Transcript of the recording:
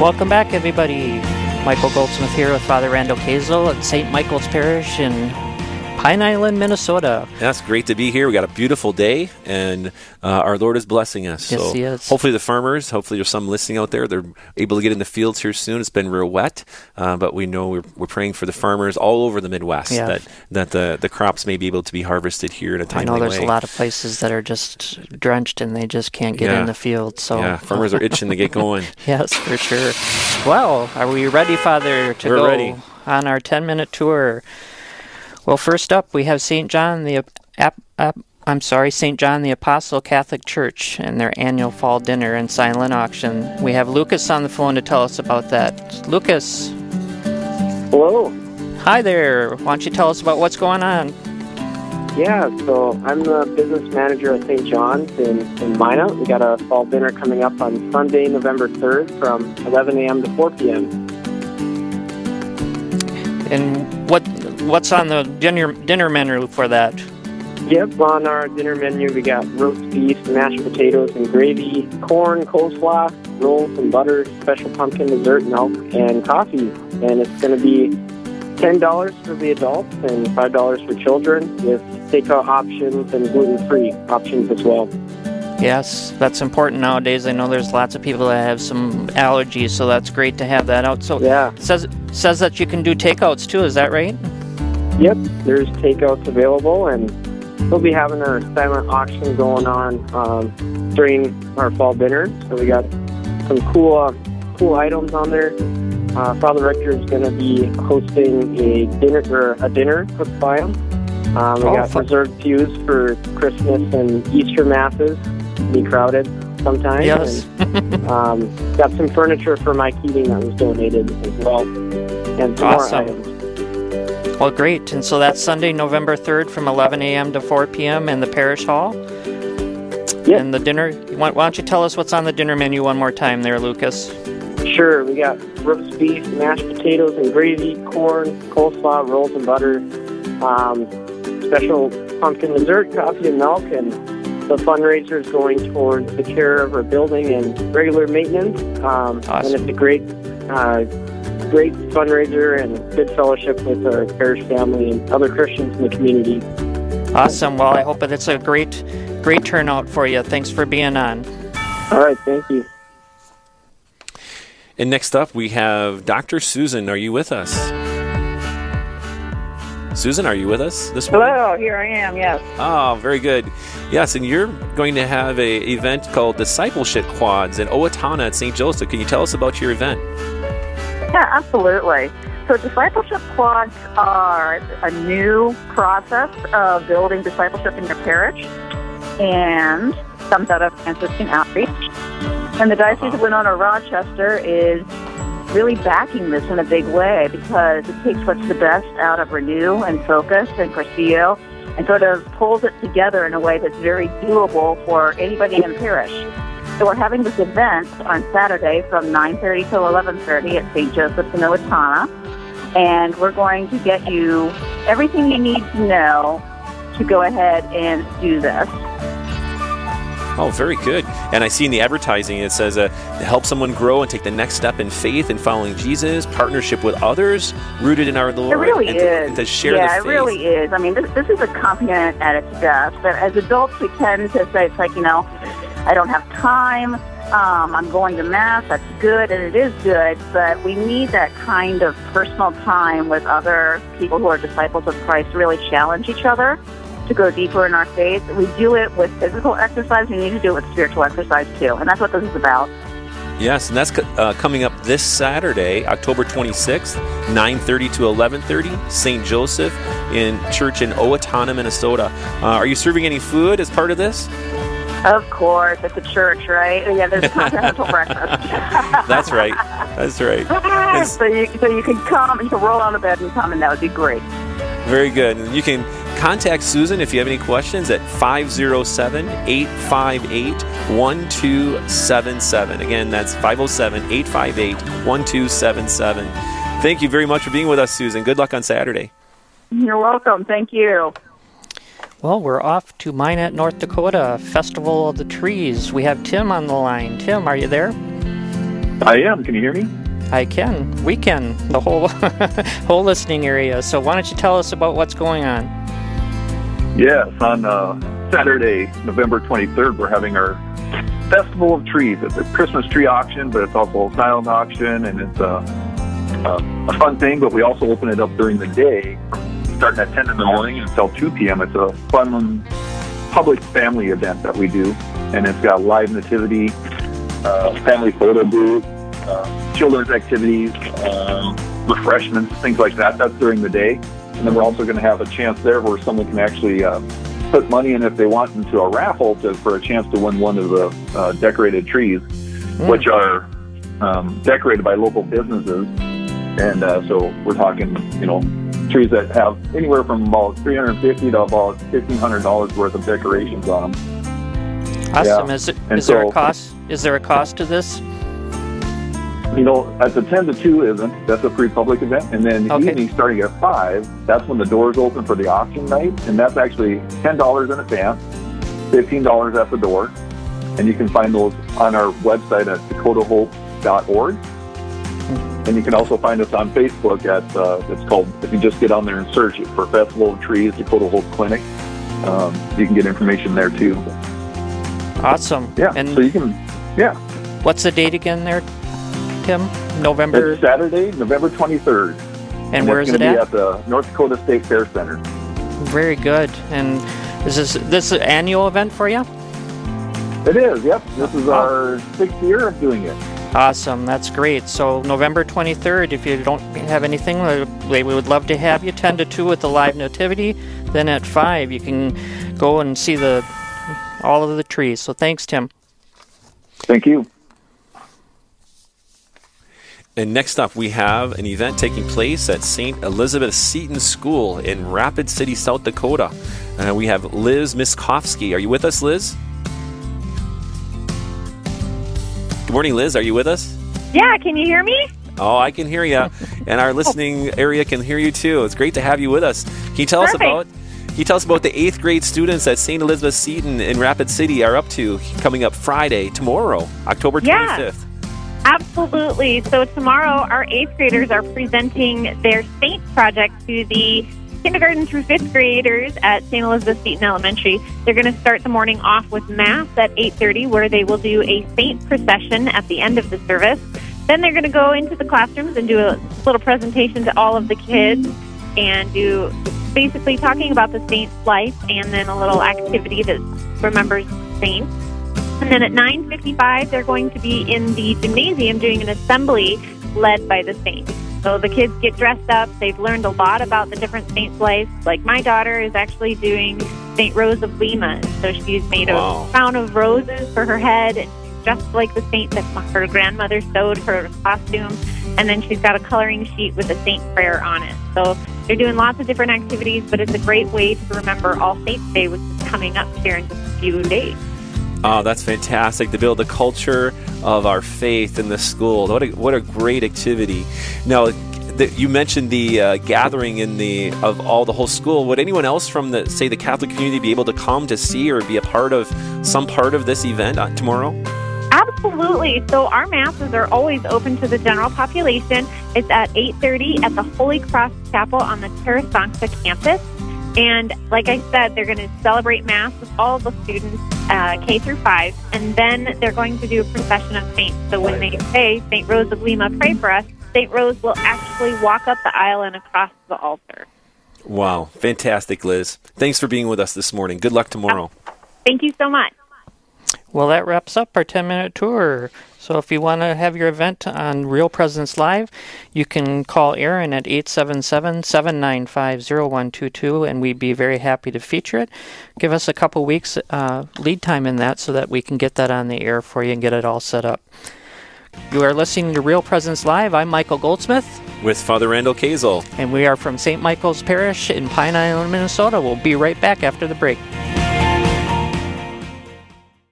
Welcome back, everybody. Michael Goldsmith here with Father Randall Kazel at St. Michael's Parish in Pine Island, Minnesota. That's great to be here. We got a beautiful day, and uh, our Lord is blessing us. Yes, so He is. hopefully the farmers, hopefully there's some listening out there. They're able to get in the fields here soon. It's been real wet, uh, but we know we're, we're praying for the farmers all over the Midwest Yeah. that that the the crops may be able to be harvested here in a timely way. I know there's way. a lot of places that are just drenched and they just can't get Yeah. in the field. So Yeah, farmers are itching to get going. yes, for sure. Well, are we ready, Father, to We're go ready. on our 10 minute tour? Well, first up, we have St. John the Ap- Ap- I'm sorry, St. John the Apostle Catholic Church and their annual fall dinner and silent auction. We have Lucas on the phone to tell us about that. Lucas, Hello. hi there. Why don't you tell us about what's going on? Yeah, so I'm the business manager at St. John's in, in Minot. We got a fall dinner coming up on Sunday, November 3rd from 11 a.m. to 4 p.m. And what what's on the dinner dinner menu for that? Yep, on our dinner menu we got roast beef, mashed potatoes and gravy, corn, coleslaw, rolls and butter, special pumpkin dessert, milk, and coffee. And it's going to be $10 for the adults and $5 for children with takeout options and gluten-free options as well. Yes, that's important nowadays. I know there's lots of people that have some allergies, so that's great to have that out. So Yeah. it says says that you can do takeouts too. Is that right? Yep, there's takeouts available, and we'll be having our silent auction going on um, during our fall dinner. So we got some cool, uh, cool items on there. Uh, Father Rector is going to be hosting a dinner or a dinner cooked by him. Um, we Oh, got fun. reserved pews for Christmas and Easter masses. Be crowded sometimes. Yes. And, um, got some furniture for Mike Keating that was donated as well, and some Awesome. more items. Well, great. And so that's Sunday, November 3rd from 11 a.m. to 4 p.m. in the parish hall. Yep. And the dinner, why, why don't you tell us what's on the dinner menu one more time there, Lucas? Sure, we got roast beef, mashed potatoes and gravy, corn, coleslaw, rolls and butter, um, special pumpkin dessert, coffee and milk, and the fundraiser is going towards the care of our building and regular maintenance. Um, Awesome. And it's a great, uh, great fundraiser and good fellowship with our parish family and other Christians in the community. Awesome. Well, I hope that it's a great, great turnout for you. Thanks for being on. All right, thank you. And next up, we have Dr. Susan. Are you with us? Susan, are you with us this morning? Hello, here I am, yes. Oh, very good. Yes, and you're going to have a event called Discipleship Quads in Owatonna at St. Joseph. Can you tell us about your event? Yeah, absolutely. So, discipleship quads are a new process of building discipleship in your parish and comes out of Franciscan outreach. And the Diocese of Winona Rochester is really backing this in a big way because it takes what's the best out of Renew and Focus and Cursillo and sort of pulls it together in a way that's very doable for anybody in parish. So we're having this event on Saturday from 9.30 till 11.30 at St. Joseph's in Owatonna. And we're going to get you everything you need to know to go ahead and do this. Oh, very good. And I see in the advertising it says uh, to help someone grow and take the next step in faith and following Jesus, partnership with others, rooted in our Lord, It really and, is. To, and to share yeah, it really is. I mean, this, this is a compliment at its best. But as adults, we tend to say, it's like, you know, I don't have time. Um, I'm going to Mass. That's good, and it is good. But we need that kind of personal time with other people who are disciples of Christ to really challenge each other to go deeper in our faith. We do it with physical exercise. We need to do it with spiritual exercise, too. And that's what this is about. Yes, and that's uh, coming up this Saturday, October 26th, 9:30 to 11:30, St. Joseph in church in Owatonna, Minnesota. Uh, are you serving any food as part of this? Of course, it's a church, right? Oh, yeah, there's a continental breakfast. That's right. That's right. So you so you can come, you can roll out of bed and come, and that would be great. Very good. And you can contact Susan if you have any questions at 507 858 1277. Again, that's 507 858 1277. Thank you very much for being with us, Susan. Good luck on Saturday. You're welcome. Thank you. Well, we're off to Minot, North Dakota, Festival of the Trees. We have Tim on the line. Tim, are you there? I am. Can you hear me? I can. We can. The whole whole listening area. So why don't you tell us about what's going on? Yes, on uh, Saturday, November 23rd, we're having our Festival of Trees. It's a Christmas tree auction, but it's also a silent auction, and it's a, a, a fun thing. But we also open it up during the day, starting at 10 in the morning until 2 p.m. It's a fun public family event that we do, and it's got live nativity, uh, family photo booth, uh, children's activities, um, refreshments, things like that. That's during the day. And then we're also going to have a chance there where someone can actually uh, put money in if they want into a raffle to, for a chance to win one of the uh, decorated trees, which are um, decorated by local businesses. And uh, so we're talking, you know, trees that have anywhere from about 350 to about $1,500 worth of decorations on them. Awesome. Yeah. Is, it, is there a cost? Is there a cost to this? You know, at the 10 to 2 isn't. That's a free public event. And then Okay. evening starting at 5, that's when the doors open for the auction night. And that's actually $10 in advance, $15 at the door. And you can find those on our website at dakotahope.org. And you can also find us on Facebook at, uh, it's called, if you just get on there and search it for Festival of Trees, Dakota Hope Clinic, um, you can get information there too. Awesome. Yeah. And so you can, yeah. what's the date again there, Tim? November. It's Saturday, November 23rd. and where it's is it at? be at the North Dakota State Fair Center. Very good. And is this this an annual event for you? It is, yep. This is Oh. our sixth year of doing it. Awesome. That's great. So November 23rd, if you don't have anything, uh, we would love to have you 10 to 2 with the live nativity. Then at 5, you can go and see the all of the trees. So thanks, Tim. Thank you. And next up, we have an event taking place at St. Elizabeth Seton School in Rapid City, South Dakota. Uh, we have Liz Miskovsky. Are you with us, Liz? Good morning, Liz. Are you with us? Yeah, can you hear me? Oh, I can hear you, and our listening area can hear you too. It's great to have you with us. Can you tell us about? Can you tell us about the eighth grade students at St. Elizabeth Seton in Rapid City are up to coming up Friday, tomorrow, October Yeah. 25th? Absolutely. So tomorrow, our eighth graders are presenting their Saint project to the kindergarten through fifth graders at St. Elizabeth Seton Elementary. They're going to start the morning off with mass at 8:30, where they will do a Saint procession at the end of the service. Then they're going to go into the classrooms and do a little presentation to all of the kids and do basically talking about the saint's life and then a little activity that remembers the saint. And then at 9:55, they're going to be in the gymnasium doing an assembly led by the saints. So the kids get dressed up. They've learned a lot about the different saints' lives. Like my daughter is actually doing Saint Rose of Lima. So she's made Wow. a crown of roses for her head, and she's just like the saint that her grandmother sewed her costume. And then she's got a coloring sheet with a saint prayer on it. So they're doing lots of different activities, but it's a great way to remember All Saints Day, which is coming up here in just a few days. Oh, that's fantastic to build the culture of our faith in the school. What a, what a great activity. Now, th- you mentioned the uh, gathering in the of all the whole school. Would anyone else from the say the Catholic community be able to come to see or be a part of some part of this event uh, tomorrow? Absolutely. So our masses are always open to the general population. It's at 8:30 at the Holy Cross Chapel on the Terra Sancta campus. And like I said, they're going to celebrate Mass with all the students, uh, K through 5, and then they're going to do a procession of saints. So when they say, St. Rose of Lima, pray for us, St. Rose will actually walk up the aisle and across the altar. Wow, fantastic, Liz. Thanks for being with us this morning. Good luck tomorrow. Thank you so much. Well, that wraps up our 10 minute tour. So, if you want to have your event on Real Presence Live, you can call Aaron at 877 795 0122, and we'd be very happy to feature it. Give us a couple weeks uh, lead time in that so that we can get that on the air for you and get it all set up. You are listening to Real Presence Live. I'm Michael Goldsmith, With Father Randall Kazel. and we are from St. Michael's Parish in Pine Island, Minnesota. We'll be right back after the break.